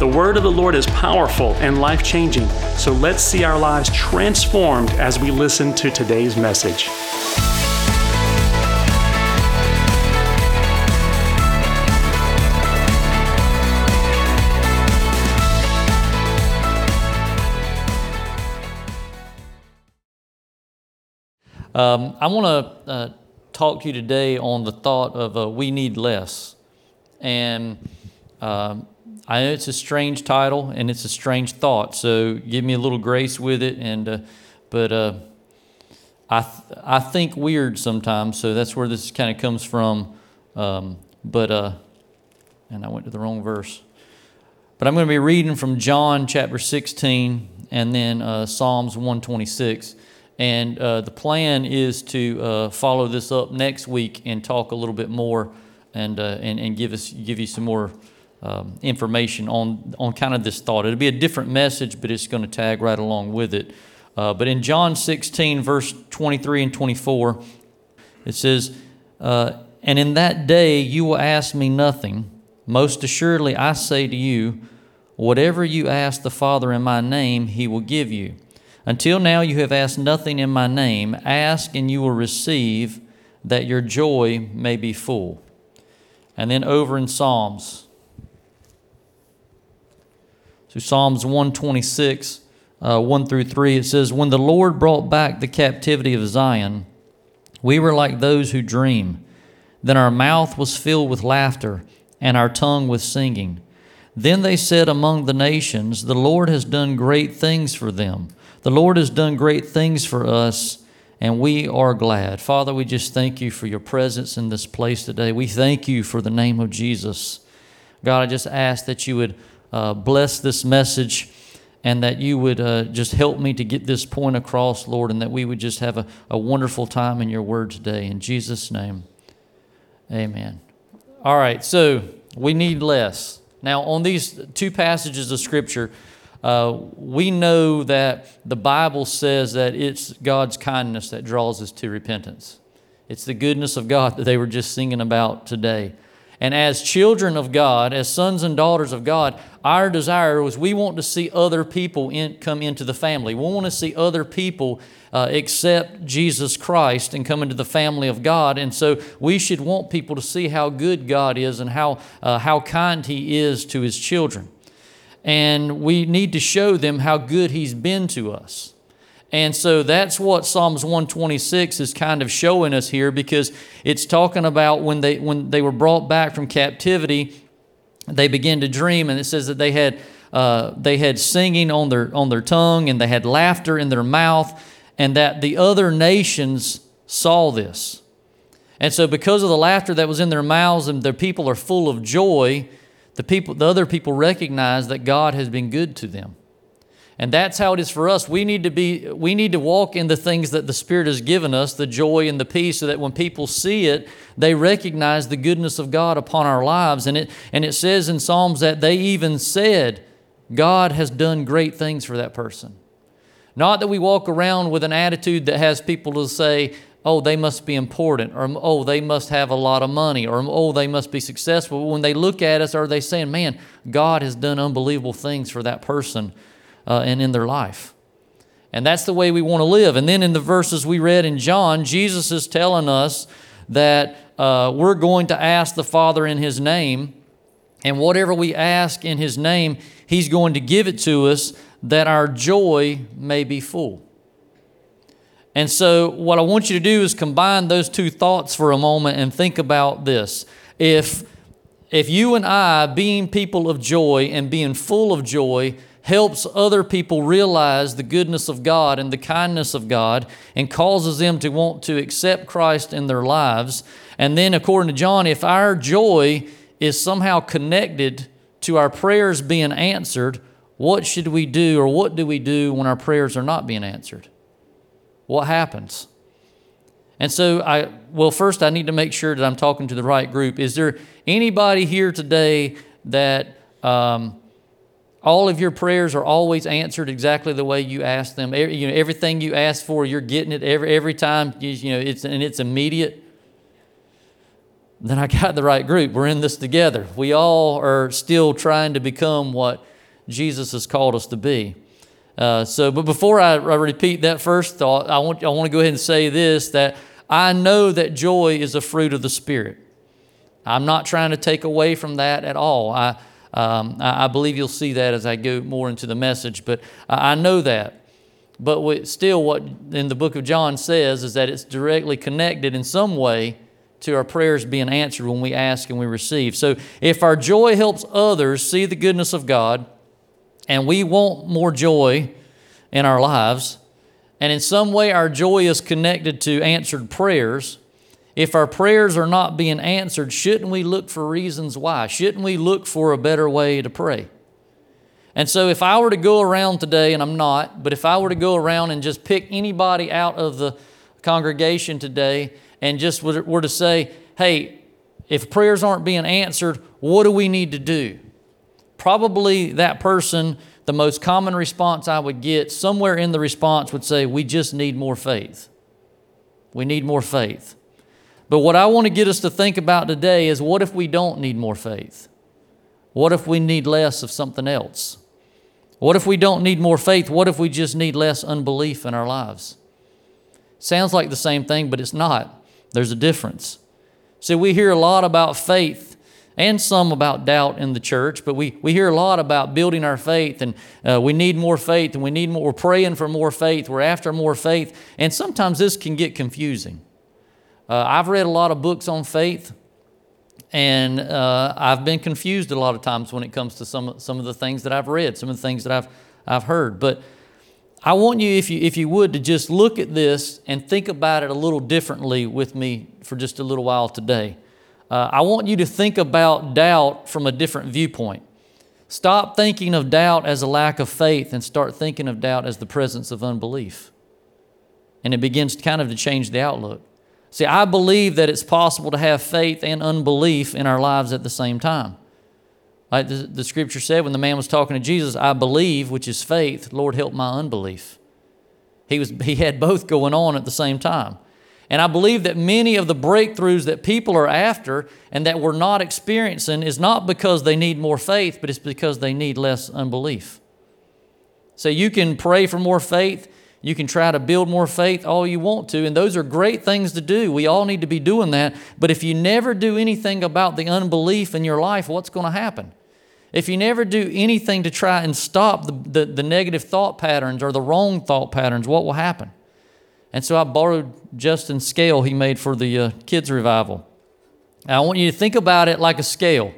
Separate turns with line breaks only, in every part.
The word of the Lord is powerful and life changing, so let's see our lives transformed as we listen to today's message.
Um, I want to uh, talk to you today on the thought of uh, we need less. And um, I know it's a strange title and it's a strange thought, so give me a little grace with it. And uh, but uh, I th- I think weird sometimes, so that's where this kind of comes from. Um, but uh, and I went to the wrong verse. But I'm going to be reading from John chapter 16 and then uh, Psalms 126. And uh, the plan is to uh, follow this up next week and talk a little bit more and, and, and give, us, give you some more um, information on, on kind of this thought. It'll be a different message, but it's going to tag right along with it. Uh, but in John 16, verse 23 and 24, it says, uh, And in that day you will ask me nothing. Most assuredly, I say to you, whatever you ask the Father in my name, he will give you. Until now you have asked nothing in my name. Ask and you will receive, that your joy may be full. And then over in Psalms, so Psalms 126, uh, 1 through 3, it says, When the Lord brought back the captivity of Zion, we were like those who dream. Then our mouth was filled with laughter, and our tongue with singing. Then they said among the nations, The Lord has done great things for them. The Lord has done great things for us, and we are glad. Father, we just thank you for your presence in this place today. We thank you for the name of Jesus. God, I just ask that you would uh, bless this message and that you would uh, just help me to get this point across, Lord, and that we would just have a, a wonderful time in your word today. In Jesus' name, amen. All right, so we need less. Now, on these two passages of Scripture, uh, we know that the Bible says that it's God's kindness that draws us to repentance. It's the goodness of God that they were just singing about today. And as children of God, as sons and daughters of God, our desire was we want to see other people in, come into the family. We want to see other people uh, accept Jesus Christ and come into the family of God. And so we should want people to see how good God is and how, uh, how kind He is to His children. And we need to show them how good He's been to us. And so that's what Psalms 126 is kind of showing us here because it's talking about when they, when they were brought back from captivity, they began to dream, and it says that they had, uh, they had singing on their, on their tongue and they had laughter in their mouth, and that the other nations saw this. And so, because of the laughter that was in their mouths and their people are full of joy, the, people, the other people recognize that God has been good to them. And that's how it is for us. We need to be we need to walk in the things that the Spirit has given us, the joy and the peace, so that when people see it, they recognize the goodness of God upon our lives. And it and it says in Psalms that they even said, God has done great things for that person. Not that we walk around with an attitude that has people to say, oh, they must be important, or oh, they must have a lot of money, or oh, they must be successful. When they look at us, are they saying, man, God has done unbelievable things for that person uh, and in their life. And that's the way we want to live. And then in the verses we read in John, Jesus is telling us that uh, we're going to ask the Father in His name, and whatever we ask in His name, He's going to give it to us that our joy may be full. And so, what I want you to do is combine those two thoughts for a moment and think about this. If, if you and I, being people of joy and being full of joy, helps other people realize the goodness of God and the kindness of God and causes them to want to accept Christ in their lives. And then, according to John, if our joy is somehow connected to our prayers being answered, what should we do or what do we do when our prayers are not being answered? what happens? And so I well first I need to make sure that I'm talking to the right group. Is there anybody here today that um, all of your prayers are always answered exactly the way you ask them? Every, you know, everything you ask for, you're getting it every every time. You, know, it's and it's immediate. Then I got the right group. We're in this together. We all are still trying to become what Jesus has called us to be. Uh, so, but before I, I repeat that first thought, I want I want to go ahead and say this that I know that joy is a fruit of the Spirit. I'm not trying to take away from that at all. I, um, I, I, believe you'll see that as I go more into the message, but I, I know that. But what, still, what in the book of John says is that it's directly connected in some way to our prayers being answered when we ask and we receive. So if our joy helps others see the goodness of God, and we want more joy in our lives, and in some way our joy is connected to answered prayers, if our prayers are not being answered, shouldn't we look for reasons why? Shouldn't we look for a better way to pray? And so, if I were to go around today, and I'm not, but if I were to go around and just pick anybody out of the congregation today and just were to say, hey, if prayers aren't being answered, what do we need to do? Probably that person the most common response I would get, somewhere in the response would say, We just need more faith. We need more faith. But what I want to get us to think about today is what if we don't need more faith? What if we need less of something else? What if we don't need more faith? What if we just need less unbelief in our lives? Sounds like the same thing, but it's not. There's a difference. See, we hear a lot about faith and some about doubt in the church, but we, we hear a lot about building our faith and uh, we need more faith and we need more, we're praying for more faith, we're after more faith, and sometimes this can get confusing. Uh, I've read a lot of books on faith, and uh, I've been confused a lot of times when it comes to some, some of the things that I've read, some of the things that I've, I've heard. But I want you, if you, if you would, to just look at this and think about it a little differently with me for just a little while today uh, I want you to think about doubt from a different viewpoint. Stop thinking of doubt as a lack of faith and start thinking of doubt as the presence of unbelief. And it begins kind of to change the outlook. See, I believe that it's possible to have faith and unbelief in our lives at the same time. Like the, the scripture said when the man was talking to Jesus, I believe, which is faith, Lord, help my unbelief. He, was, he had both going on at the same time. And I believe that many of the breakthroughs that people are after and that we're not experiencing is not because they need more faith, but it's because they need less unbelief. So you can pray for more faith. You can try to build more faith all you want to, and those are great things to do. We all need to be doing that. But if you never do anything about the unbelief in your life, what's going to happen? If you never do anything to try and stop the, the, the negative thought patterns or the wrong thought patterns, what will happen? And so I borrowed Justin's scale he made for the uh, kids' revival. I want you to think about it like a scale.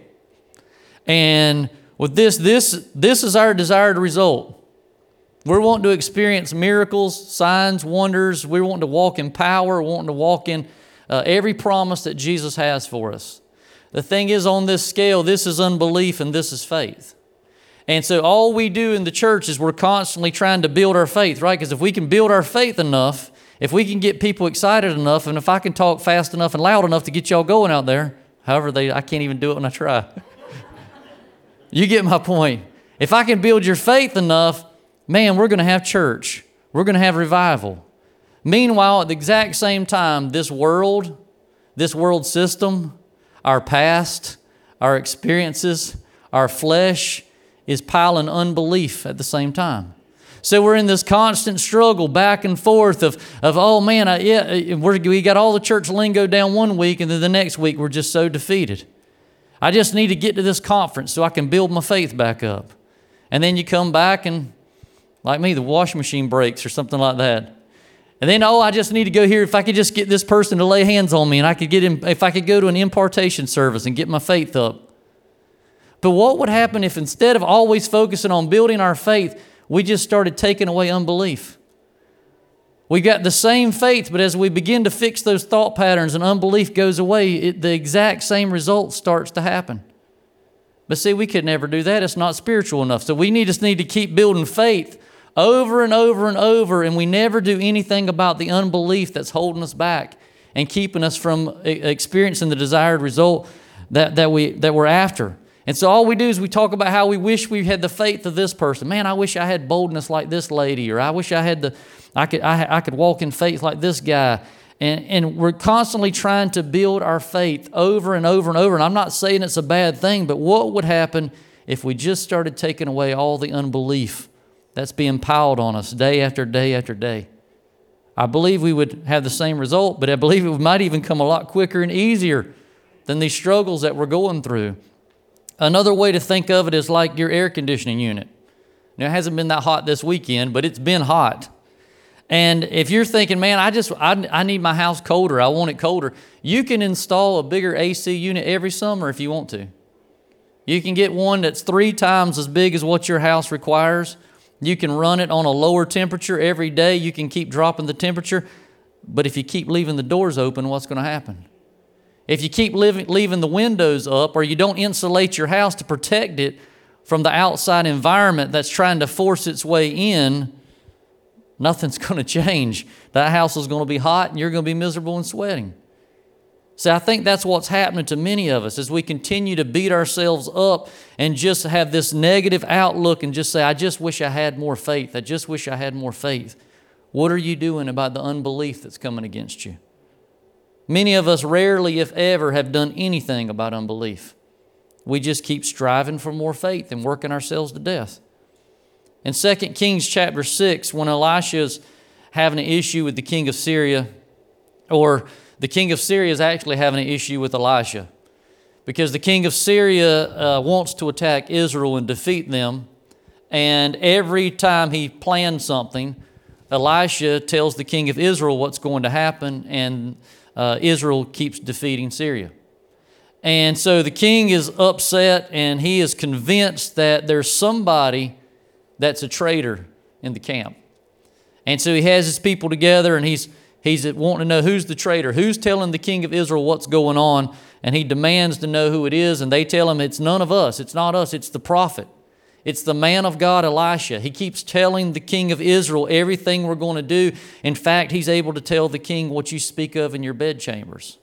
And with this, this, this is our desired result. We're wanting to experience miracles, signs, wonders. We're wanting to walk in power, wanting to walk in uh, every promise that Jesus has for us. The thing is, on this scale, this is unbelief and this is faith. And so, all we do in the church is we're constantly trying to build our faith, right? Because if we can build our faith enough, if we can get people excited enough, and if I can talk fast enough and loud enough to get y'all going out there, however, they, I can't even do it when I try. you get my point. If I can build your faith enough, man, we're going to have church. We're going to have revival. Meanwhile, at the exact same time, this world, this world system, our past, our experiences, our flesh is piling unbelief at the same time. So we're in this constant struggle back and forth of, of oh man, I, yeah, uh, we got all the church lingo down one week, and then the next week we're just so defeated. I just need to get to this conference so I can build my faith back up. And then you come back and, like me, the washing machine breaks or something like that. And then, oh, I just need to go here. If I could just get this person to lay hands on me and I could get him, if I could go to an impartation service and get my faith up. But what would happen if instead of always focusing on building our faith, we just started taking away unbelief. We got the same faith, but as we begin to fix those thought patterns and unbelief goes away, it, the exact same result starts to happen. But see, we could never do that. It's not spiritual enough. So we need, just need to keep building faith over and over and over, and we never do anything about the unbelief that's holding us back and keeping us from experiencing the desired result that, that, we, that we're after. And so all we do is we talk about how we wish we had the faith of this person. Man, I wish I had boldness like this lady, or I wish I had the, I could, I, I could walk in faith like this guy. And, and we're constantly trying to build our faith over and over and over. And I'm not saying it's a bad thing, but what would happen if we just started taking away all the unbelief that's being piled on us day after day after day? I believe we would have the same result, but I believe it might even come a lot quicker and easier than these struggles that we're going through. Another way to think of it is like your air conditioning unit. Now, it hasn't been that hot this weekend, but it's been hot. And if you're thinking, man, I just I, I need my house colder, I want it colder, you can install a bigger AC unit every summer if you want to. You can get one that's three times as big as what your house requires. You can run it on a lower temperature every day. You can keep dropping the temperature. But if you keep leaving the doors open, what's going to happen? If you keep living, leaving the windows up or you don't insulate your house to protect it from the outside environment that's trying to force its way in, nothing's going to change. That house is going to be hot and you're going to be miserable and sweating. See, I think that's what's happening to many of us as we continue to beat ourselves up and just have this negative outlook and just say, I just wish I had more faith. I just wish I had more faith. What are you doing about the unbelief that's coming against you? Many of us rarely, if ever, have done anything about unbelief. We just keep striving for more faith and working ourselves to death. In 2 Kings chapter 6, when Elisha is having an issue with the king of Syria, or the king of Syria is actually having an issue with Elisha, because the king of Syria uh, wants to attack Israel and defeat them. And every time he plans something, Elisha tells the king of Israel what's going to happen, and uh, Israel keeps defeating Syria. And so the king is upset and he is convinced that there's somebody that's a traitor in the camp. And so he has his people together and he's, he's wanting to know who's the traitor, who's telling the king of Israel what's going on. And he demands to know who it is. And they tell him it's none of us, it's not us, it's the prophet. It's the man of God, Elisha. He keeps telling the king of Israel everything we're going to do. In fact, he's able to tell the king what you speak of in your bedchambers.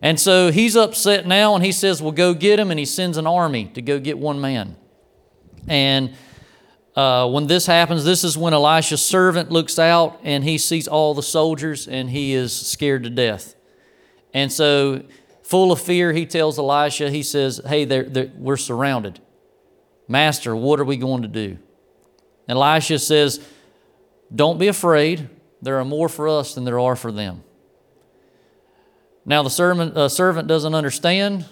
And so he's upset now and he says, Well, go get him. And he sends an army to go get one man. And uh, when this happens, this is when Elisha's servant looks out and he sees all the soldiers and he is scared to death. And so, full of fear, he tells Elisha, He says, Hey, they're, they're, we're surrounded. Master, what are we going to do? And Elisha says, Don't be afraid. There are more for us than there are for them. Now, the servant, uh, servant doesn't understand.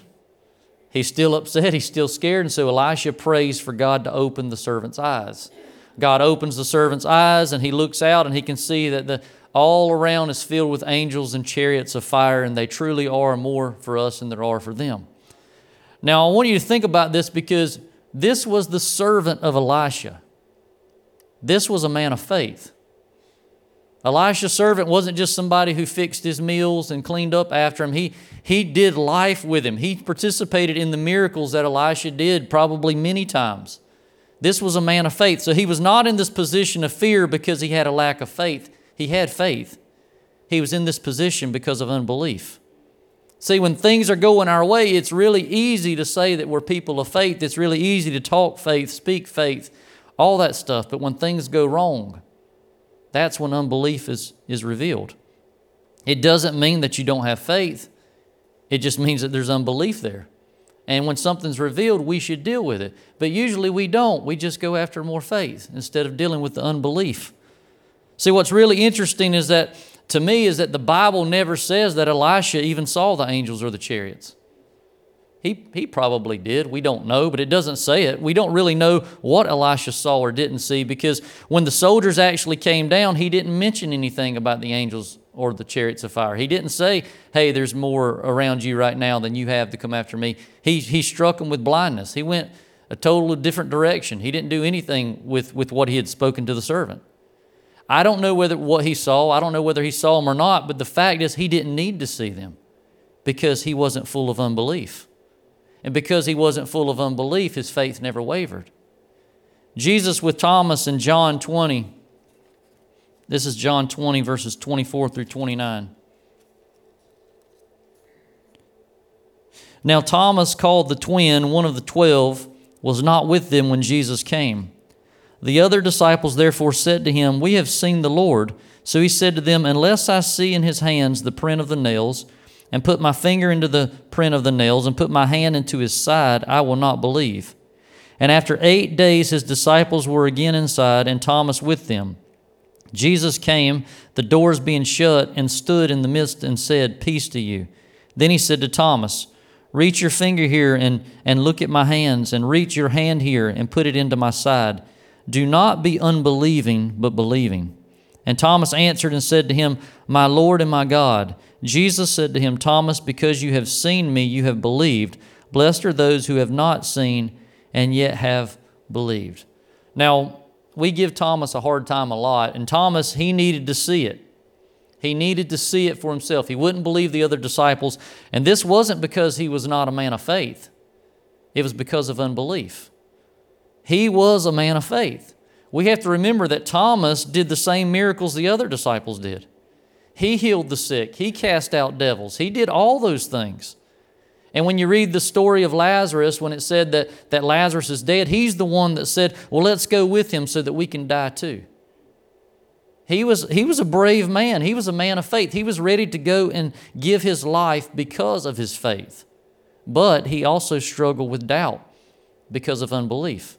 He's still upset. He's still scared. And so Elisha prays for God to open the servant's eyes. God opens the servant's eyes and he looks out and he can see that the, all around is filled with angels and chariots of fire, and they truly are more for us than there are for them. Now, I want you to think about this because this was the servant of Elisha. This was a man of faith. Elisha's servant wasn't just somebody who fixed his meals and cleaned up after him. He, he did life with him. He participated in the miracles that Elisha did probably many times. This was a man of faith. So he was not in this position of fear because he had a lack of faith. He had faith. He was in this position because of unbelief. See, when things are going our way, it's really easy to say that we're people of faith. It's really easy to talk faith, speak faith, all that stuff. But when things go wrong, that's when unbelief is, is revealed. It doesn't mean that you don't have faith, it just means that there's unbelief there. And when something's revealed, we should deal with it. But usually we don't. We just go after more faith instead of dealing with the unbelief. See, what's really interesting is that to me is that the Bible never says that Elisha even saw the angels or the chariots. He, he probably did. We don't know, but it doesn't say it. We don't really know what Elisha saw or didn't see because when the soldiers actually came down, he didn't mention anything about the angels or the chariots of fire. He didn't say, hey, there's more around you right now than you have to come after me. He, he struck them with blindness. He went a totally different direction. He didn't do anything with, with what he had spoken to the servant. I don't know whether what he saw, I don't know whether he saw them or not, but the fact is he didn't need to see them because he wasn't full of unbelief. And because he wasn't full of unbelief, his faith never wavered. Jesus with Thomas in John 20. This is John 20, verses 24 through 29. Now, Thomas, called the twin, one of the twelve, was not with them when Jesus came. The other disciples therefore said to him, We have seen the Lord. So he said to them, Unless I see in his hands the print of the nails, and put my finger into the print of the nails, and put my hand into his side, I will not believe. And after eight days, his disciples were again inside, and Thomas with them. Jesus came, the doors being shut, and stood in the midst and said, Peace to you. Then he said to Thomas, Reach your finger here and, and look at my hands, and reach your hand here and put it into my side. Do not be unbelieving, but believing. And Thomas answered and said to him, My Lord and my God. Jesus said to him, Thomas, because you have seen me, you have believed. Blessed are those who have not seen and yet have believed. Now, we give Thomas a hard time a lot, and Thomas, he needed to see it. He needed to see it for himself. He wouldn't believe the other disciples, and this wasn't because he was not a man of faith, it was because of unbelief. He was a man of faith. We have to remember that Thomas did the same miracles the other disciples did. He healed the sick, he cast out devils, he did all those things. And when you read the story of Lazarus, when it said that, that Lazarus is dead, he's the one that said, Well, let's go with him so that we can die too. He was, he was a brave man. He was a man of faith. He was ready to go and give his life because of his faith. But he also struggled with doubt because of unbelief.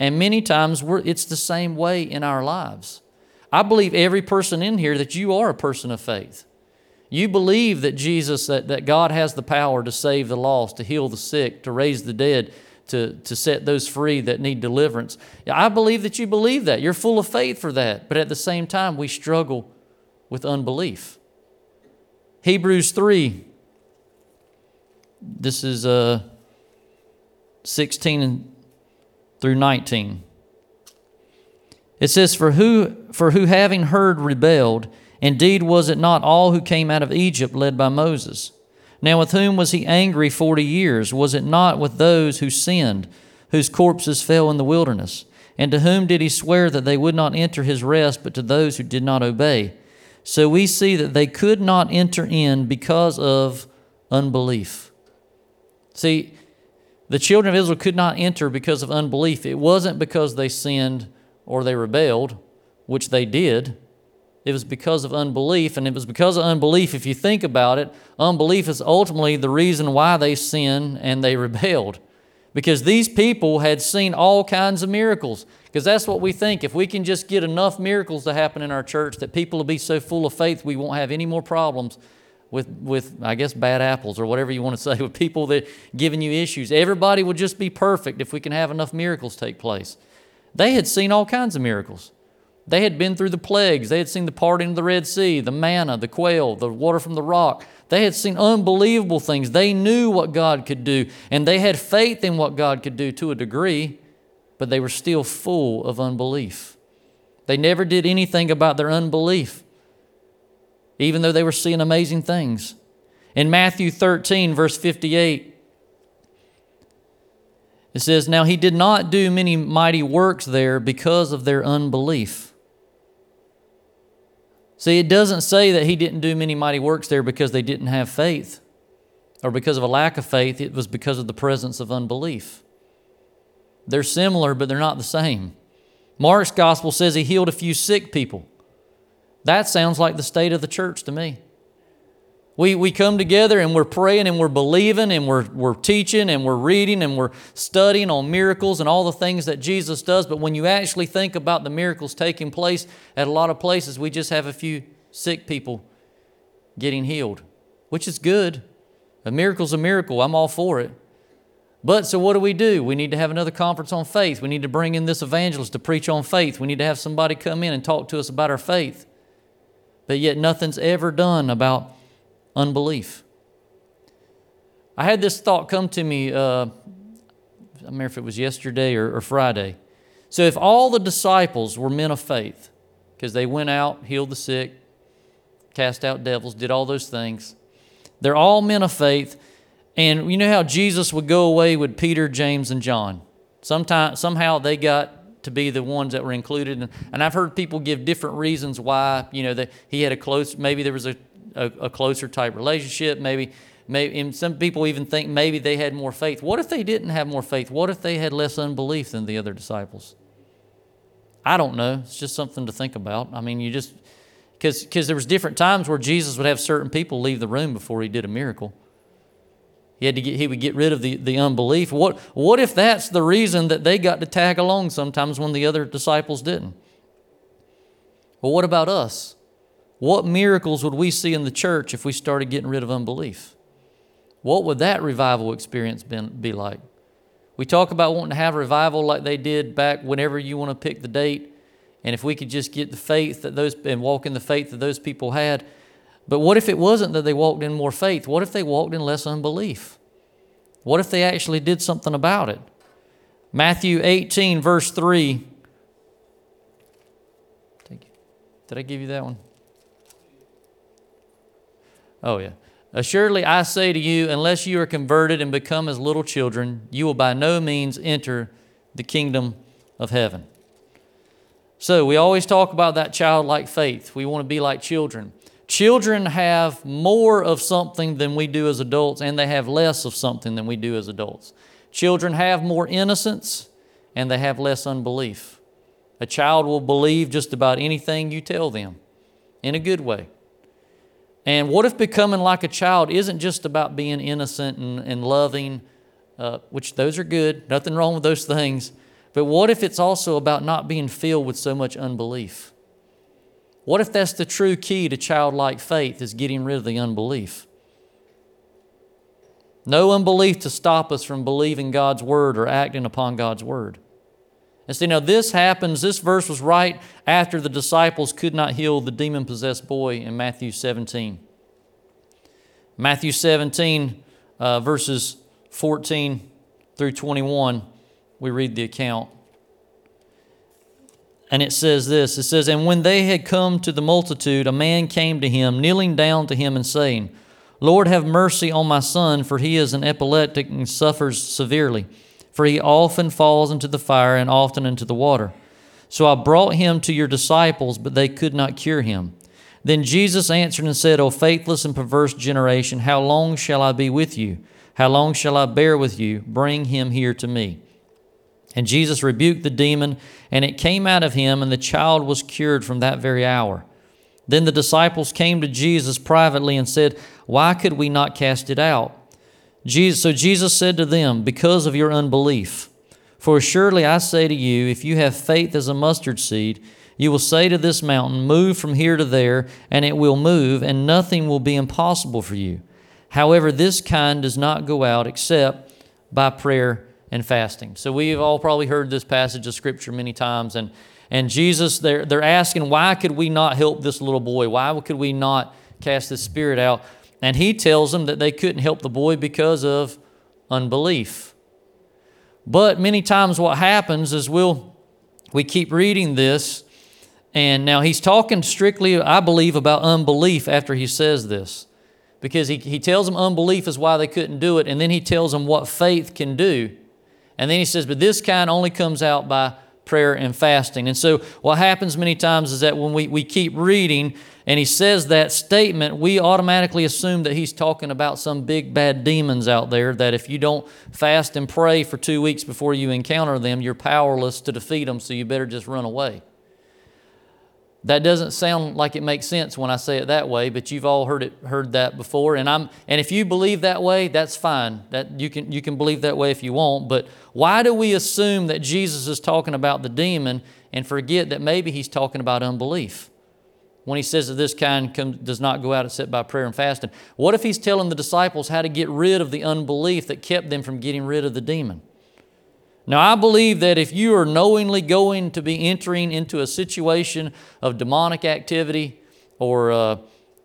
And many times it's the same way in our lives. I believe every person in here that you are a person of faith. You believe that Jesus, that, that God has the power to save the lost, to heal the sick, to raise the dead, to, to set those free that need deliverance. I believe that you believe that. You're full of faith for that. But at the same time, we struggle with unbelief. Hebrews 3, this is uh, 16 through 19. It says, For who, for who having heard rebelled, indeed was it not all who came out of Egypt led by Moses? Now, with whom was he angry forty years? Was it not with those who sinned, whose corpses fell in the wilderness? And to whom did he swear that they would not enter his rest, but to those who did not obey? So we see that they could not enter in because of unbelief. See, the children of Israel could not enter because of unbelief. It wasn't because they sinned or they rebelled, which they did. It was because of unbelief. And it was because of unbelief, if you think about it, unbelief is ultimately the reason why they sinned and they rebelled. Because these people had seen all kinds of miracles. Because that's what we think. If we can just get enough miracles to happen in our church, that people will be so full of faith we won't have any more problems with, with I guess, bad apples or whatever you want to say, with people that giving you issues. Everybody would just be perfect if we can have enough miracles take place. They had seen all kinds of miracles. They had been through the plagues. They had seen the parting of the Red Sea, the manna, the quail, the water from the rock. They had seen unbelievable things. They knew what God could do, and they had faith in what God could do to a degree, but they were still full of unbelief. They never did anything about their unbelief, even though they were seeing amazing things. In Matthew 13, verse 58, it says, Now he did not do many mighty works there because of their unbelief. See, it doesn't say that he didn't do many mighty works there because they didn't have faith or because of a lack of faith. It was because of the presence of unbelief. They're similar, but they're not the same. Mark's gospel says he healed a few sick people. That sounds like the state of the church to me. We, we come together and we're praying and we're believing and we're, we're teaching and we're reading and we're studying on miracles and all the things that Jesus does. But when you actually think about the miracles taking place at a lot of places, we just have a few sick people getting healed, which is good. A miracle's a miracle. I'm all for it. But so what do we do? We need to have another conference on faith. We need to bring in this evangelist to preach on faith. We need to have somebody come in and talk to us about our faith. But yet nothing's ever done about unbelief. I had this thought come to me, uh, I don't remember if it was yesterday or, or Friday. So, if all the disciples were men of faith, because they went out, healed the sick, cast out devils, did all those things, they're all men of faith. And you know how Jesus would go away with Peter, James, and John? Sometime, somehow they got to be the ones that were included. And, and I've heard people give different reasons why, you know, that he had a close, maybe there was a, a, a closer type relationship, maybe. Maybe, and some people even think maybe they had more faith. What if they didn't have more faith? What if they had less unbelief than the other disciples? I don't know. It's just something to think about. I mean, you just because there was different times where Jesus would have certain people leave the room before he did a miracle. He had to get he would get rid of the, the unbelief. What what if that's the reason that they got to tag along sometimes when the other disciples didn't? Well, what about us? What miracles would we see in the church if we started getting rid of unbelief? What would that revival experience been, be like? We talk about wanting to have revival like they did back whenever you want to pick the date. And if we could just get the faith that those and walk in the faith that those people had. But what if it wasn't that they walked in more faith? What if they walked in less unbelief? What if they actually did something about it? Matthew 18, verse 3. Did I give you that one? Oh, yeah. Assuredly, I say to you, unless you are converted and become as little children, you will by no means enter the kingdom of heaven. So, we always talk about that childlike faith. We want to be like children. Children have more of something than we do as adults, and they have less of something than we do as adults. Children have more innocence, and they have less unbelief. A child will believe just about anything you tell them in a good way. And what if becoming like a child isn't just about being innocent and, and loving, uh, which those are good, nothing wrong with those things, but what if it's also about not being filled with so much unbelief? What if that's the true key to childlike faith is getting rid of the unbelief? No unbelief to stop us from believing God's word or acting upon God's word. And see, now this happens, this verse was right after the disciples could not heal the demon possessed boy in Matthew 17. Matthew 17, uh, verses 14 through 21, we read the account. And it says this It says, And when they had come to the multitude, a man came to him, kneeling down to him and saying, Lord, have mercy on my son, for he is an epileptic and suffers severely for he often falls into the fire and often into the water. So I brought him to your disciples, but they could not cure him. Then Jesus answered and said, O faithless and perverse generation, how long shall I be with you? How long shall I bear with you? Bring him here to me. And Jesus rebuked the demon, and it came out of him, and the child was cured from that very hour. Then the disciples came to Jesus privately and said, Why could we not cast it out? Jesus, so Jesus said to them, Because of your unbelief. For surely I say to you, if you have faith as a mustard seed, you will say to this mountain, Move from here to there, and it will move, and nothing will be impossible for you. However, this kind does not go out except by prayer and fasting. So we've all probably heard this passage of Scripture many times, and, and Jesus, they're, they're asking, Why could we not help this little boy? Why could we not cast this spirit out? And he tells them that they couldn't help the boy because of unbelief. But many times what happens is we'll we keep reading this and now he's talking strictly, I believe, about unbelief after he says this. Because he, he tells them unbelief is why they couldn't do it, and then he tells them what faith can do. And then he says, but this kind only comes out by prayer and fasting. And so, what happens many times is that when we, we keep reading and he says that statement, we automatically assume that he's talking about some big bad demons out there that if you don't fast and pray for two weeks before you encounter them, you're powerless to defeat them, so you better just run away. That doesn't sound like it makes sense when I say it that way, but you've all heard it heard that before. And I'm and if you believe that way, that's fine. That you can you can believe that way if you want. But why do we assume that Jesus is talking about the demon and forget that maybe he's talking about unbelief? When he says that this kind comes, does not go out except by prayer and fasting. What if he's telling the disciples how to get rid of the unbelief that kept them from getting rid of the demon? Now, I believe that if you are knowingly going to be entering into a situation of demonic activity or, uh,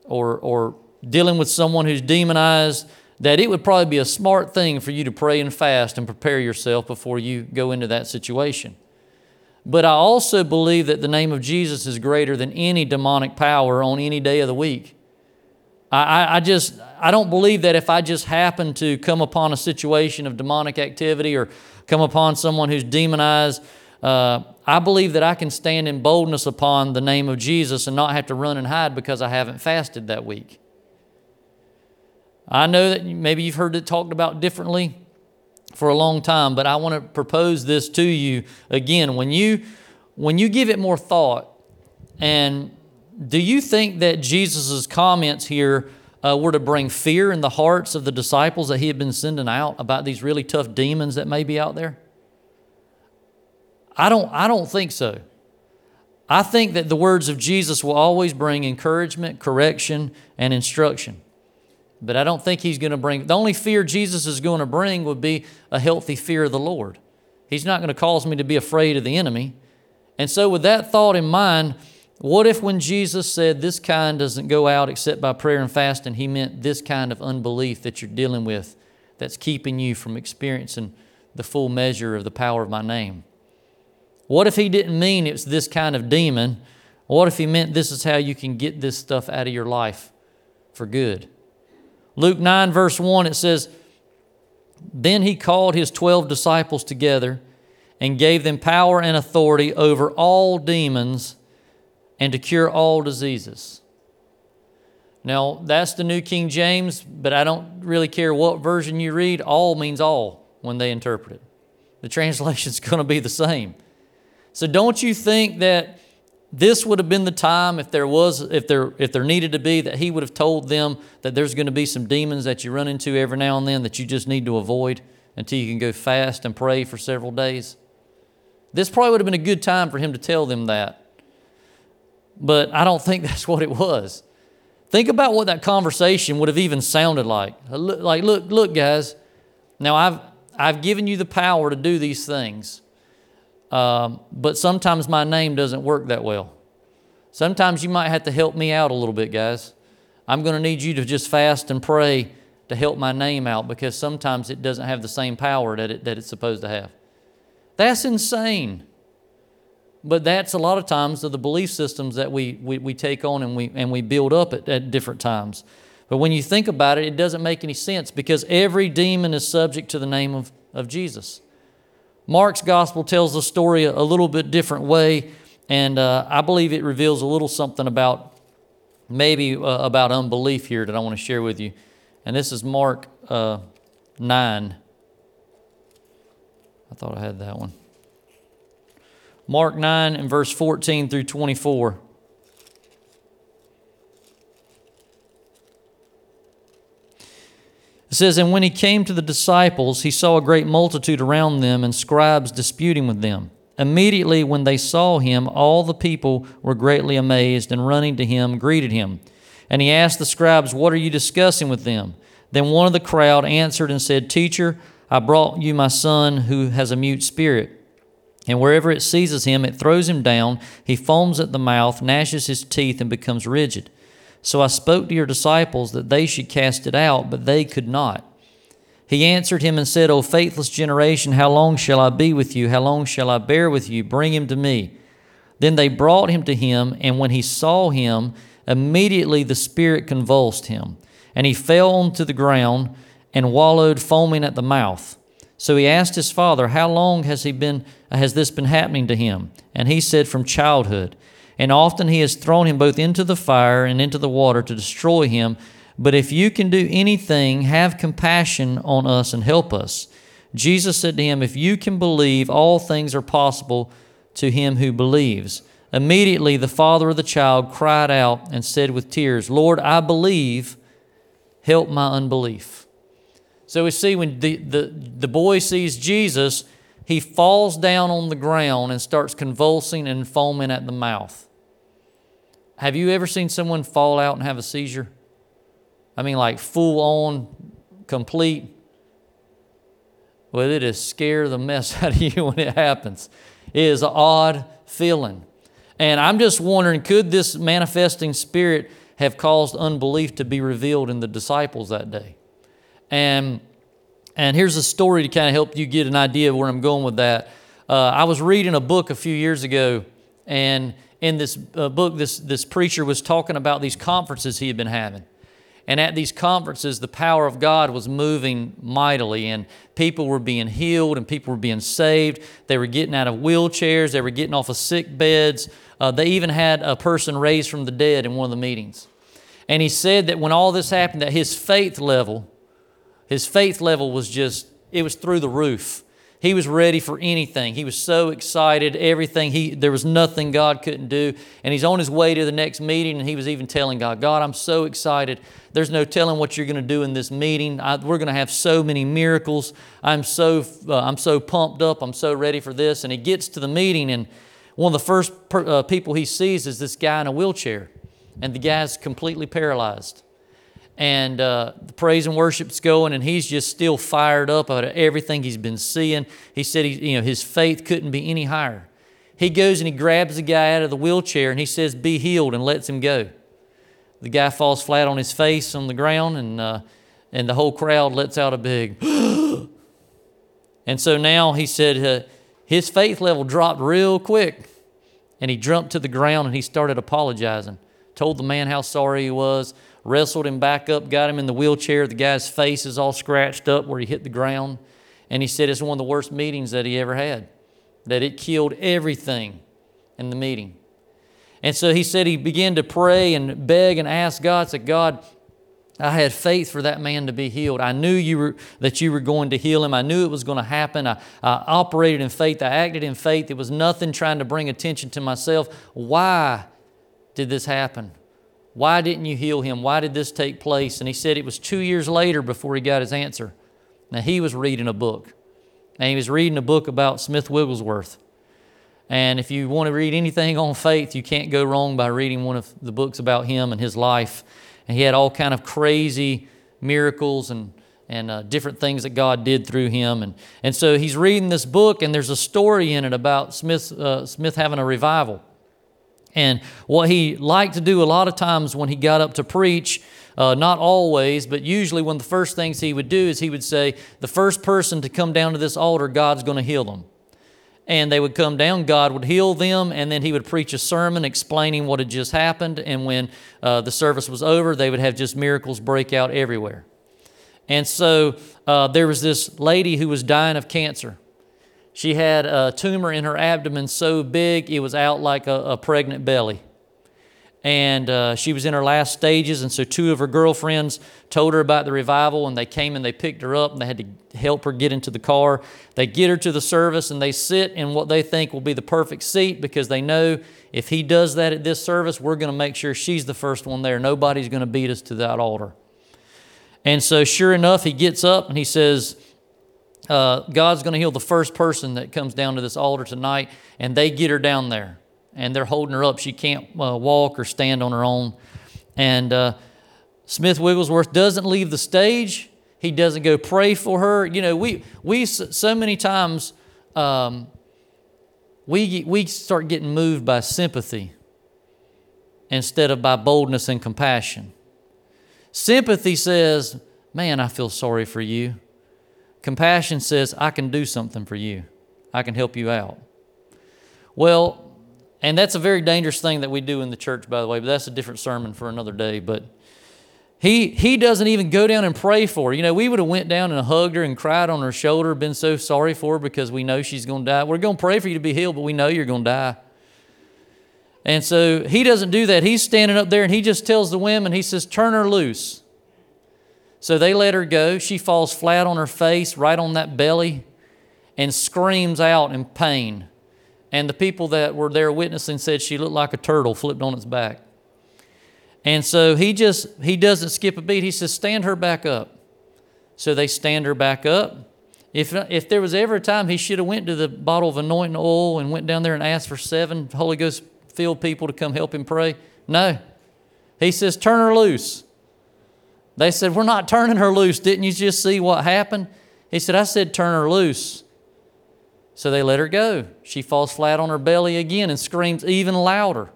or, or dealing with someone who's demonized, that it would probably be a smart thing for you to pray and fast and prepare yourself before you go into that situation. But I also believe that the name of Jesus is greater than any demonic power on any day of the week. I, I, just, I don't believe that if I just happen to come upon a situation of demonic activity or come upon someone who's demonized, uh, I, believe that I can stand in boldness upon the name of Jesus and not have to run and hide because I haven't fasted that week. I know that maybe you've heard it talked about differently for a long time, but I want to propose this to you again. When you when you give it more thought, and do you think that Jesus' comments here uh, were to bring fear in the hearts of the disciples that he had been sending out about these really tough demons that may be out there? I don't, I don't think so. I think that the words of Jesus will always bring encouragement, correction, and instruction. But I don't think he's going to bring, the only fear Jesus is going to bring would be a healthy fear of the Lord. He's not going to cause me to be afraid of the enemy. And so, with that thought in mind, what if when Jesus said this kind doesn't go out except by prayer and fasting, he meant this kind of unbelief that you're dealing with that's keeping you from experiencing the full measure of the power of my name? What if he didn't mean it's this kind of demon? What if he meant this is how you can get this stuff out of your life for good? Luke 9, verse 1, it says, Then he called his 12 disciples together and gave them power and authority over all demons and to cure all diseases. Now, that's the New King James, but I don't really care what version you read. All means all when they interpret it. The translation's going to be the same. So don't you think that this would have been the time if there was if there if there needed to be that he would have told them that there's going to be some demons that you run into every now and then that you just need to avoid until you can go fast and pray for several days this probably would have been a good time for him to tell them that but i don't think that's what it was think about what that conversation would have even sounded like like look look guys now i've i've given you the power to do these things um, but sometimes my name doesn't work that well. Sometimes you might have to help me out a little bit, guys. I'm going to need you to just fast and pray to help my name out because sometimes it doesn't have the same power that, it, that it's supposed to have. That's insane. But that's a lot of times of the belief systems that we, we, we take on and we, and we build up at, at different times. But when you think about it, it doesn't make any sense because every demon is subject to the name of, of Jesus. Mark's gospel tells the story a little bit different way, and uh, I believe it reveals a little something about maybe uh, about unbelief here that I want to share with you. And this is Mark uh, 9. I thought I had that one. Mark 9 and verse 14 through 24. It says, And when he came to the disciples, he saw a great multitude around them and scribes disputing with them. Immediately, when they saw him, all the people were greatly amazed and running to him greeted him. And he asked the scribes, What are you discussing with them? Then one of the crowd answered and said, Teacher, I brought you my son who has a mute spirit. And wherever it seizes him, it throws him down. He foams at the mouth, gnashes his teeth, and becomes rigid. So I spoke to your disciples that they should cast it out, but they could not. He answered him and said, O faithless generation, how long shall I be with you? How long shall I bear with you? Bring him to me. Then they brought him to him, and when he saw him, immediately the Spirit convulsed him, and he fell onto the ground and wallowed, foaming at the mouth. So he asked his father, How long has he been has this been happening to him? And he said, From childhood and often he has thrown him both into the fire and into the water to destroy him. But if you can do anything, have compassion on us and help us. Jesus said to him, If you can believe, all things are possible to him who believes. Immediately the father of the child cried out and said with tears, Lord, I believe, help my unbelief. So we see when the, the, the boy sees Jesus, he falls down on the ground and starts convulsing and foaming at the mouth. Have you ever seen someone fall out and have a seizure? I mean, like full on, complete. Well, it is scare the mess out of you when it happens. It is an odd feeling. And I'm just wondering could this manifesting spirit have caused unbelief to be revealed in the disciples that day? And, and here's a story to kind of help you get an idea of where I'm going with that. Uh, I was reading a book a few years ago, and in this uh, book, this, this preacher was talking about these conferences he had been having. And at these conferences, the power of God was moving mightily, and people were being healed and people were being saved. They were getting out of wheelchairs, they were getting off of sick beds. Uh, they even had a person raised from the dead in one of the meetings. And he said that when all this happened, that his faith level, his faith level was just, it was through the roof. He was ready for anything. He was so excited, everything. He, there was nothing God couldn't do. And he's on his way to the next meeting, and he was even telling God, God, I'm so excited. There's no telling what you're going to do in this meeting. I, we're going to have so many miracles. I'm so, uh, I'm so pumped up. I'm so ready for this. And he gets to the meeting, and one of the first per, uh, people he sees is this guy in a wheelchair, and the guy's completely paralyzed and uh, the praise and worship's going, and he's just still fired up about everything he's been seeing. He said he, you know, his faith couldn't be any higher. He goes and he grabs the guy out of the wheelchair and he says, Be healed, and lets him go. The guy falls flat on his face on the ground, and, uh, and the whole crowd lets out a big, and so now he said uh, his faith level dropped real quick, and he jumped to the ground and he started apologizing. Told the man how sorry he was wrestled him back up, got him in the wheelchair. The guy's face is all scratched up where he hit the ground. And he said it's one of the worst meetings that he ever had, that it killed everything in the meeting. And so he said he began to pray and beg and ask God, said, God, I had faith for that man to be healed. I knew you were, that you were going to heal him. I knew it was going to happen. I, I operated in faith. I acted in faith. It was nothing trying to bring attention to myself. Why did this happen? Why didn't you heal him? Why did this take place? And he said it was two years later before he got his answer. Now, he was reading a book, and he was reading a book about Smith Wigglesworth. And if you want to read anything on faith, you can't go wrong by reading one of the books about him and his life. And he had all kind of crazy miracles and and uh, different things that God did through him. And, and so he's reading this book, and there's a story in it about Smith, uh, Smith having a revival. And what he liked to do a lot of times when he got up to preach, uh, not always, but usually one of the first things he would do is he would say, The first person to come down to this altar, God's going to heal them. And they would come down, God would heal them, and then he would preach a sermon explaining what had just happened. And when uh, the service was over, they would have just miracles break out everywhere. And so uh, there was this lady who was dying of cancer. She had a tumor in her abdomen so big it was out like a, a pregnant belly. And uh, she was in her last stages, and so two of her girlfriends told her about the revival, and they came and they picked her up, and they had to help her get into the car. They get her to the service, and they sit in what they think will be the perfect seat because they know if he does that at this service, we're going to make sure she's the first one there. Nobody's going to beat us to that altar. And so, sure enough, he gets up and he says, uh, God's going to heal the first person that comes down to this altar tonight, and they get her down there, and they're holding her up. She can't uh, walk or stand on her own. And uh, Smith Wigglesworth doesn't leave the stage. He doesn't go pray for her. You know, we we so many times um, we we start getting moved by sympathy instead of by boldness and compassion. Sympathy says, "Man, I feel sorry for you." Compassion says, I can do something for you, I can help you out. Well, and that's a very dangerous thing that we do in the church, by the way, but that's a different sermon for another day. But he, he doesn't even go down and pray for her. You know, we would have went down and hugged her and cried on her shoulder, been so sorry for her because we know she's going to die. We're going to pray for you to be healed, but we know you're going to die. And so he doesn't do that. He's standing up there and he just tells the women, he says, turn her loose. So they let her go. She falls flat on her face, right on that belly, and screams out in pain. And the people that were there witnessing said she looked like a turtle flipped on its back. And so he just he doesn't skip a beat. He says, "Stand her back up." So they stand her back up. If if there was ever a time he should have went to the bottle of anointing oil and went down there and asked for seven Holy Ghost filled people to come help him pray, no. He says, "Turn her loose." They said, We're not turning her loose. Didn't you just see what happened? He said, I said, Turn her loose. So they let her go. She falls flat on her belly again and screams even louder.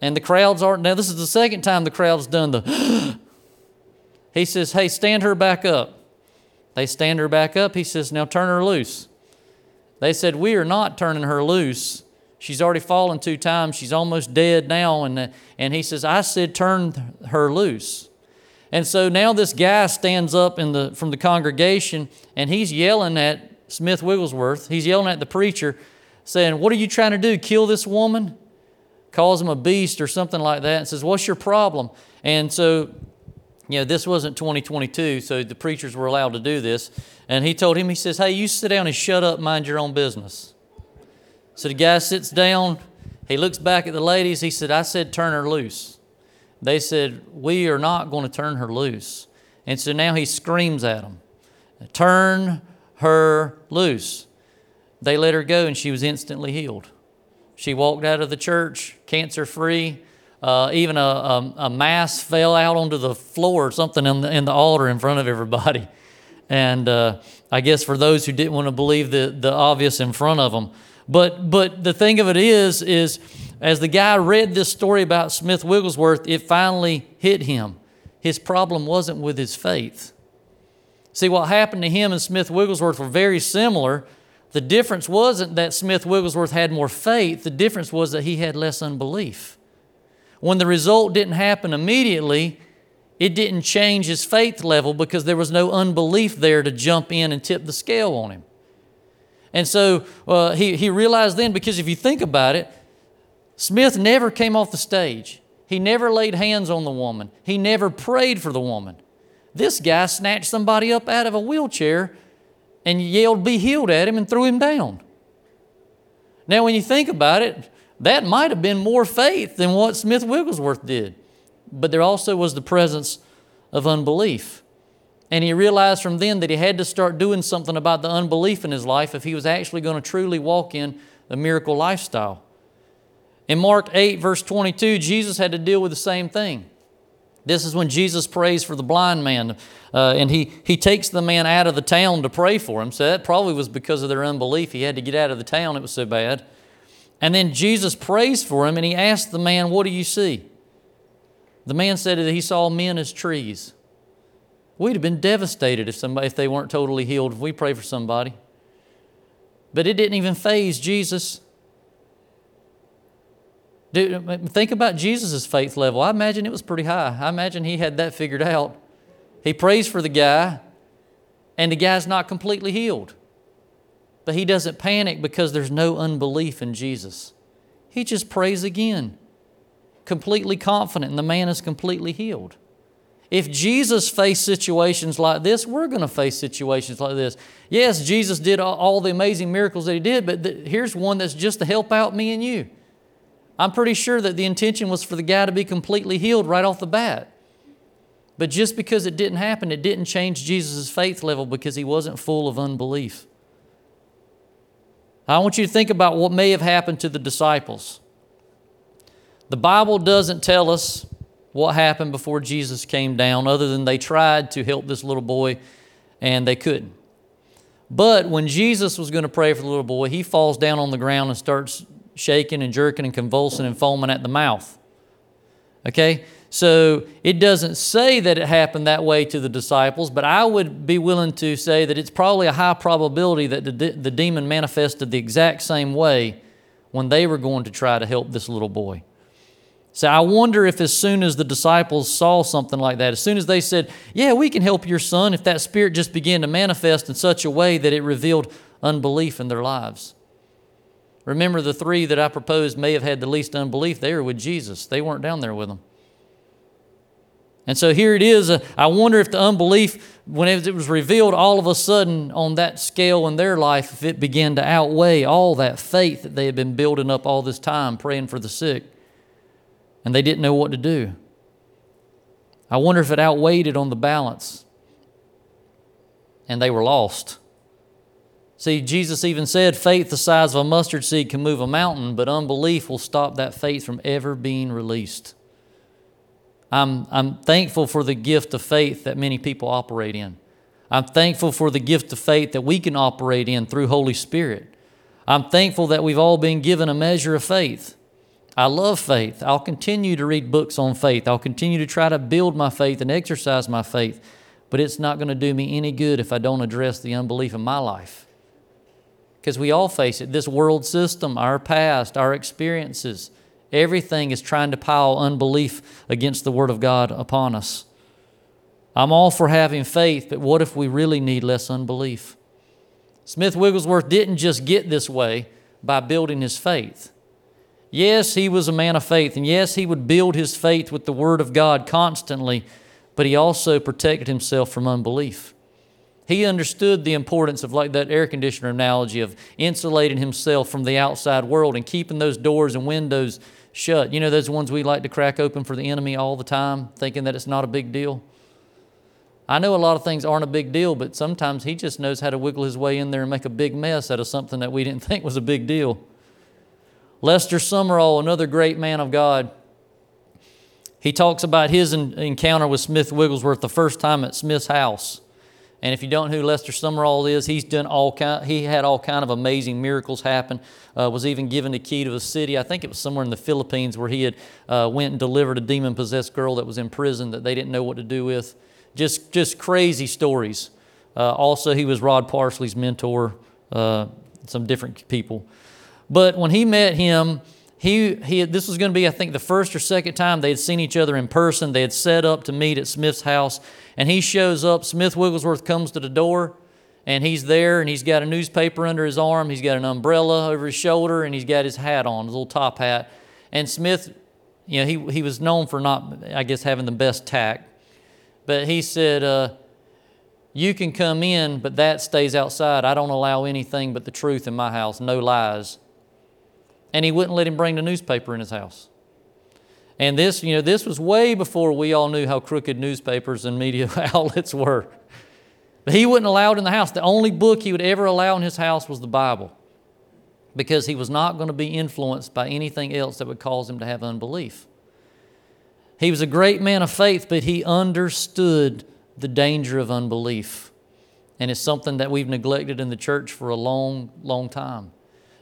And the crowds aren't, now this is the second time the crowd's done the, he says, Hey, stand her back up. They stand her back up. He says, Now turn her loose. They said, We are not turning her loose. She's already fallen two times. She's almost dead now. And, and he says, I said, Turn her loose. And so now this guy stands up in the, from the congregation and he's yelling at Smith Wigglesworth. He's yelling at the preacher, saying, What are you trying to do? Kill this woman? Calls him a beast or something like that and says, What's your problem? And so, you know, this wasn't 2022, so the preachers were allowed to do this. And he told him, He says, Hey, you sit down and shut up, mind your own business. So the guy sits down, he looks back at the ladies, he said, I said, turn her loose. They said, We are not going to turn her loose. And so now he screams at them, Turn her loose. They let her go, and she was instantly healed. She walked out of the church cancer free. Uh, even a, a, a, mass fell out onto the floor or something in the, in the altar in front of everybody. And uh, I guess for those who didn't want to believe the, the obvious in front of them. But, but the thing of it is, is as the guy read this story about Smith Wigglesworth, it finally hit him. His problem wasn't with his faith. See, what happened to him and Smith Wigglesworth were very similar. The difference wasn't that Smith Wigglesworth had more faith, the difference was that he had less unbelief. When the result didn't happen immediately, it didn't change his faith level because there was no unbelief there to jump in and tip the scale on him. And so uh, he, he realized then, because if you think about it, Smith never came off the stage. He never laid hands on the woman. He never prayed for the woman. This guy snatched somebody up out of a wheelchair and yelled, Be healed at him, and threw him down. Now, when you think about it, that might have been more faith than what Smith Wigglesworth did. But there also was the presence of unbelief. And he realized from then that he had to start doing something about the unbelief in his life if he was actually going to truly walk in the miracle lifestyle. In Mark 8, verse 22, Jesus had to deal with the same thing. This is when Jesus prays for the blind man, uh, and he, he takes the man out of the town to pray for him. So that probably was because of their unbelief. He had to get out of the town, it was so bad. And then Jesus prays for him, and he asks the man, What do you see? The man said that he saw men as trees. We'd have been devastated if, somebody, if they weren't totally healed if we pray for somebody. But it didn't even faze Jesus. Think about Jesus' faith level. I imagine it was pretty high. I imagine he had that figured out. He prays for the guy, and the guy's not completely healed. But he doesn't panic because there's no unbelief in Jesus. He just prays again, completely confident, and the man is completely healed. If Jesus faced situations like this, we're going to face situations like this. Yes, Jesus did all the amazing miracles that he did, but here's one that's just to help out me and you. I'm pretty sure that the intention was for the guy to be completely healed right off the bat. But just because it didn't happen, it didn't change Jesus' faith level because he wasn't full of unbelief. I want you to think about what may have happened to the disciples. The Bible doesn't tell us what happened before Jesus came down, other than they tried to help this little boy and they couldn't. But when Jesus was going to pray for the little boy, he falls down on the ground and starts shaking and jerking and convulsing and foaming at the mouth. Okay? So it doesn't say that it happened that way to the disciples, but I would be willing to say that it's probably a high probability that the, de- the demon manifested the exact same way when they were going to try to help this little boy. So I wonder if as soon as the disciples saw something like that, as soon as they said, Yeah, we can help your son, if that spirit just began to manifest in such a way that it revealed unbelief in their lives. Remember, the three that I proposed may have had the least unbelief. They were with Jesus, they weren't down there with him. And so here it is. I wonder if the unbelief, when it was revealed all of a sudden on that scale in their life, if it began to outweigh all that faith that they had been building up all this time praying for the sick. And they didn't know what to do. I wonder if it outweighed it on the balance. And they were lost. See, Jesus even said faith the size of a mustard seed can move a mountain, but unbelief will stop that faith from ever being released. I'm, I'm thankful for the gift of faith that many people operate in. I'm thankful for the gift of faith that we can operate in through Holy Spirit. I'm thankful that we've all been given a measure of faith. I love faith. I'll continue to read books on faith. I'll continue to try to build my faith and exercise my faith, but it's not going to do me any good if I don't address the unbelief in my life because we all face it. This world system, our past, our experiences, everything is trying to pile unbelief against the Word of God upon us. I'm all for having faith, but what if we really need less unbelief? Smith Wigglesworth didn't just get this way by building his faith. Yes, he was a man of faith, and yes, he would build his faith with the Word of God constantly, but he also protected himself from unbelief. He understood the importance of, like that air conditioner analogy, of insulating himself from the outside world and keeping those doors and windows shut. You know, those ones we like to crack open for the enemy all the time, thinking that it's not a big deal. I know a lot of things aren't a big deal, but sometimes he just knows how to wiggle his way in there and make a big mess out of something that we didn't think was a big deal. Lester Sumrall, another great man of God, he talks about his encounter with Smith Wigglesworth the first time at Smith's house. And if you don't know who Lester Sumrall is, he's done all kind. He had all kind of amazing miracles happen. Uh, was even given the key to a city. I think it was somewhere in the Philippines where he had uh, went and delivered a demon possessed girl that was in prison that they didn't know what to do with. Just just crazy stories. Uh, also, he was Rod Parsley's mentor. Uh, some different people, but when he met him he, he, this was going to be, I think, the first or second time they had seen each other in person. They had set up to meet at Smith's house, and he shows up. Smith Wigglesworth comes to the door, and he's there, and he's got a newspaper under his arm. He's got an umbrella over his shoulder, and he's got his hat on, his little top hat. And Smith, you know, he, he was known for not, I guess, having the best tact. But he said, uh, You can come in, but that stays outside. I don't allow anything but the truth in my house, no lies and he wouldn't let him bring the newspaper in his house. And this, you know, this was way before we all knew how crooked newspapers and media outlets were. But he wouldn't allow it in the house. The only book he would ever allow in his house was the Bible because he was not going to be influenced by anything else that would cause him to have unbelief. He was a great man of faith, but he understood the danger of unbelief. And it's something that we've neglected in the church for a long, long time.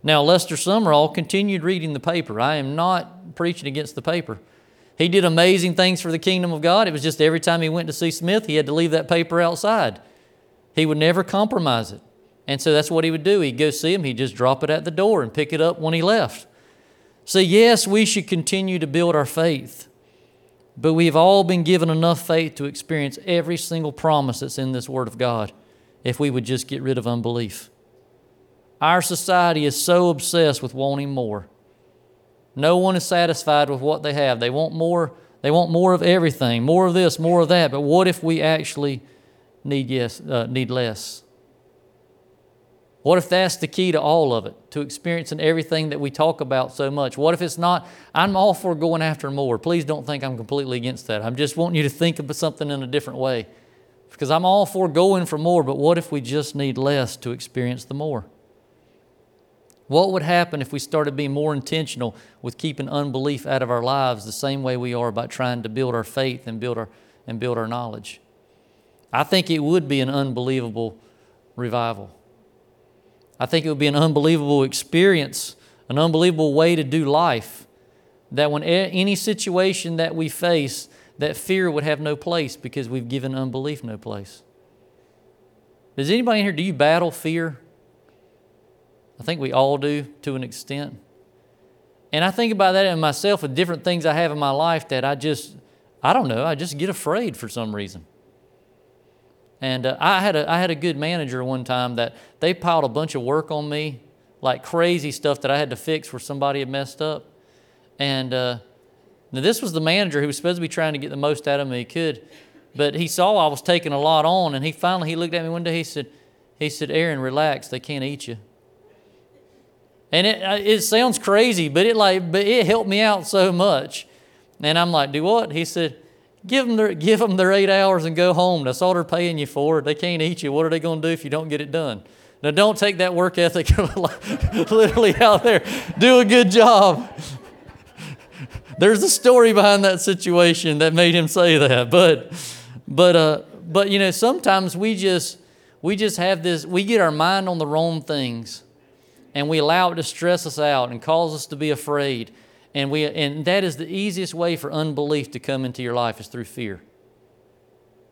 Now, Lester Sumrall continued reading the paper. I am not preaching against the paper. He did amazing things for the kingdom of God. It was just every time he went to see Smith, he had to leave that paper outside. He would never compromise it. And so that's what he would do. He'd go see him, he'd just drop it at the door and pick it up when he left. So, yes, we should continue to build our faith, but we've all been given enough faith to experience every single promise that's in this Word of God if we would just get rid of unbelief. Our society is so obsessed with wanting more. No one is satisfied with what they have. They want more, they want more of everything, more of this, more of that. But what if we actually need yes, uh, need less? What if that's the key to all of it, to experiencing everything that we talk about so much? What if it's not? I'm all for going after more. Please don't think I'm completely against that. I'm just wanting you to think of something in a different way. Because I'm all for going for more, but what if we just need less to experience the more? What would happen if we started being more intentional with keeping unbelief out of our lives the same way we are about trying to build our faith and build our, and build our knowledge? I think it would be an unbelievable revival. I think it would be an unbelievable experience, an unbelievable way to do life. That when any situation that we face, that fear would have no place because we've given unbelief no place. Does anybody in here, do you battle fear? I think we all do to an extent. And I think about that in myself with different things I have in my life that I just, I don't know, I just get afraid for some reason. And uh, I, had a, I had a good manager one time that they piled a bunch of work on me, like crazy stuff that I had to fix where somebody had messed up. And uh, now this was the manager who was supposed to be trying to get the most out of me he could. But he saw I was taking a lot on, and he finally he looked at me one day. He said, "He said, Aaron, relax. They can't eat you." And it, uh, it sounds crazy, but it like but it helped me out so much. And I'm like, do what? He said, give them their give them their eight hours and go home. That's all they're paying you for. They can't eat you. What are they going to do if you don't get it done? Now don't take that work ethic literally out there. Do a good job. There's a story behind that situation that made him say that. But but uh but you know sometimes we just we just have this we get our mind on the wrong things and we allow it to stress us out and cause us to be afraid. And, we, and that is the easiest way for unbelief to come into your life is through fear.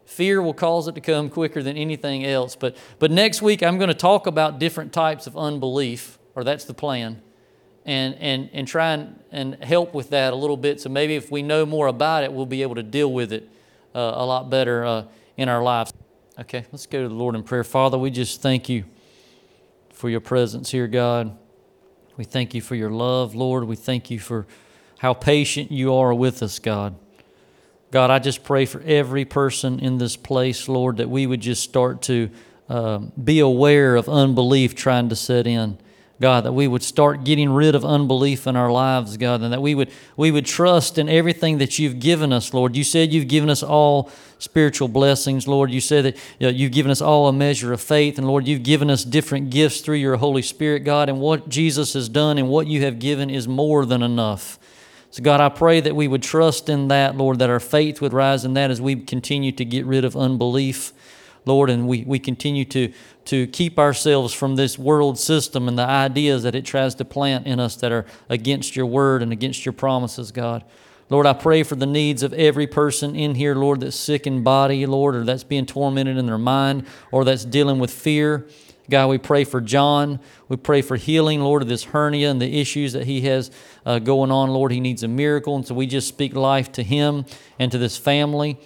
Fear will cause it to come quicker than anything else. But, but next week, I'm going to talk about different types of unbelief, or that's the plan, and, and, and try and, and help with that a little bit. So maybe if we know more about it, we'll be able to deal with it uh, a lot better uh, in our lives. Okay, let's go to the Lord in prayer. Father, we just thank you for your presence here, God. We thank you for your love, Lord. We thank you for how patient you are with us, God. God, I just pray for every person in this place, Lord, that we would just start to um, be aware of unbelief trying to set in. God, that we would start getting rid of unbelief in our lives, God, and that we would we would trust in everything that you've given us, Lord. You said you've given us all spiritual blessings, Lord. You said that you you've given us all a measure of faith, and Lord, you've given us different gifts through your Holy Spirit, God, and what Jesus has done and what you have given is more than enough. So, God, I pray that we would trust in that, Lord, that our faith would rise in that as we continue to get rid of unbelief. Lord, and we, we continue to, to keep ourselves from this world system and the ideas that it tries to plant in us that are against your word and against your promises, God. Lord, I pray for the needs of every person in here, Lord, that's sick in body, Lord, or that's being tormented in their mind, or that's dealing with fear. God, we pray for John. We pray for healing, Lord, of this hernia and the issues that he has uh, going on. Lord, he needs a miracle. And so we just speak life to him and to this family.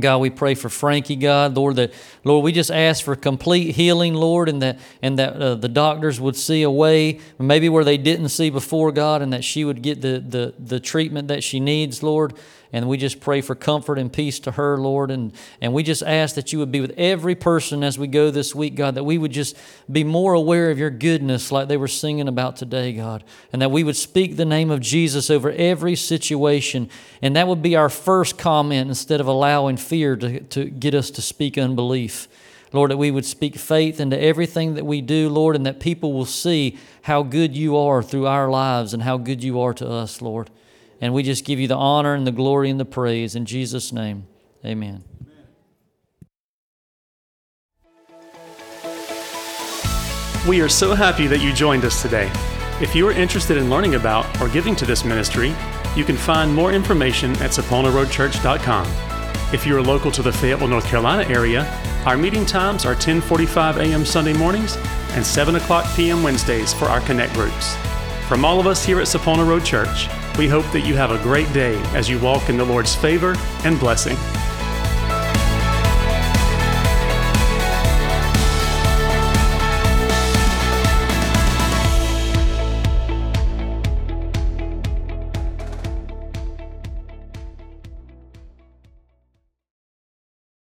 God, we pray for Frankie, God, Lord, that Lord, we just ask for complete healing, Lord, and that and that uh, the doctors would see a way, maybe where they didn't see before, God, and that she would get the the the treatment that she needs, Lord. And we just pray for comfort and peace to her, Lord. And, and we just ask that you would be with every person as we go this week, God, that we would just be more aware of your goodness like they were singing about today, God. And that we would speak the name of Jesus over every situation. And that would be our first comment instead of allowing fear to, to get us to speak unbelief. Lord, that we would speak faith into everything that we do, Lord, and that people will see how good you are through our lives and how good you are to us, Lord. And we just give you the honor and the glory and the praise in Jesus' name. Amen.
We are so happy that you joined us today. If you are interested in learning about or giving to this ministry, you can find more information at saponaroadchurch.com. If you are local to the Fayetteville, North Carolina area, our meeting times are 10:45 a.m. Sunday mornings and 7 o'clock p.m. Wednesdays for our connect groups. From all of us here at Sapona Road Church, we hope that you have a great day as you walk in the Lord's favor and blessing.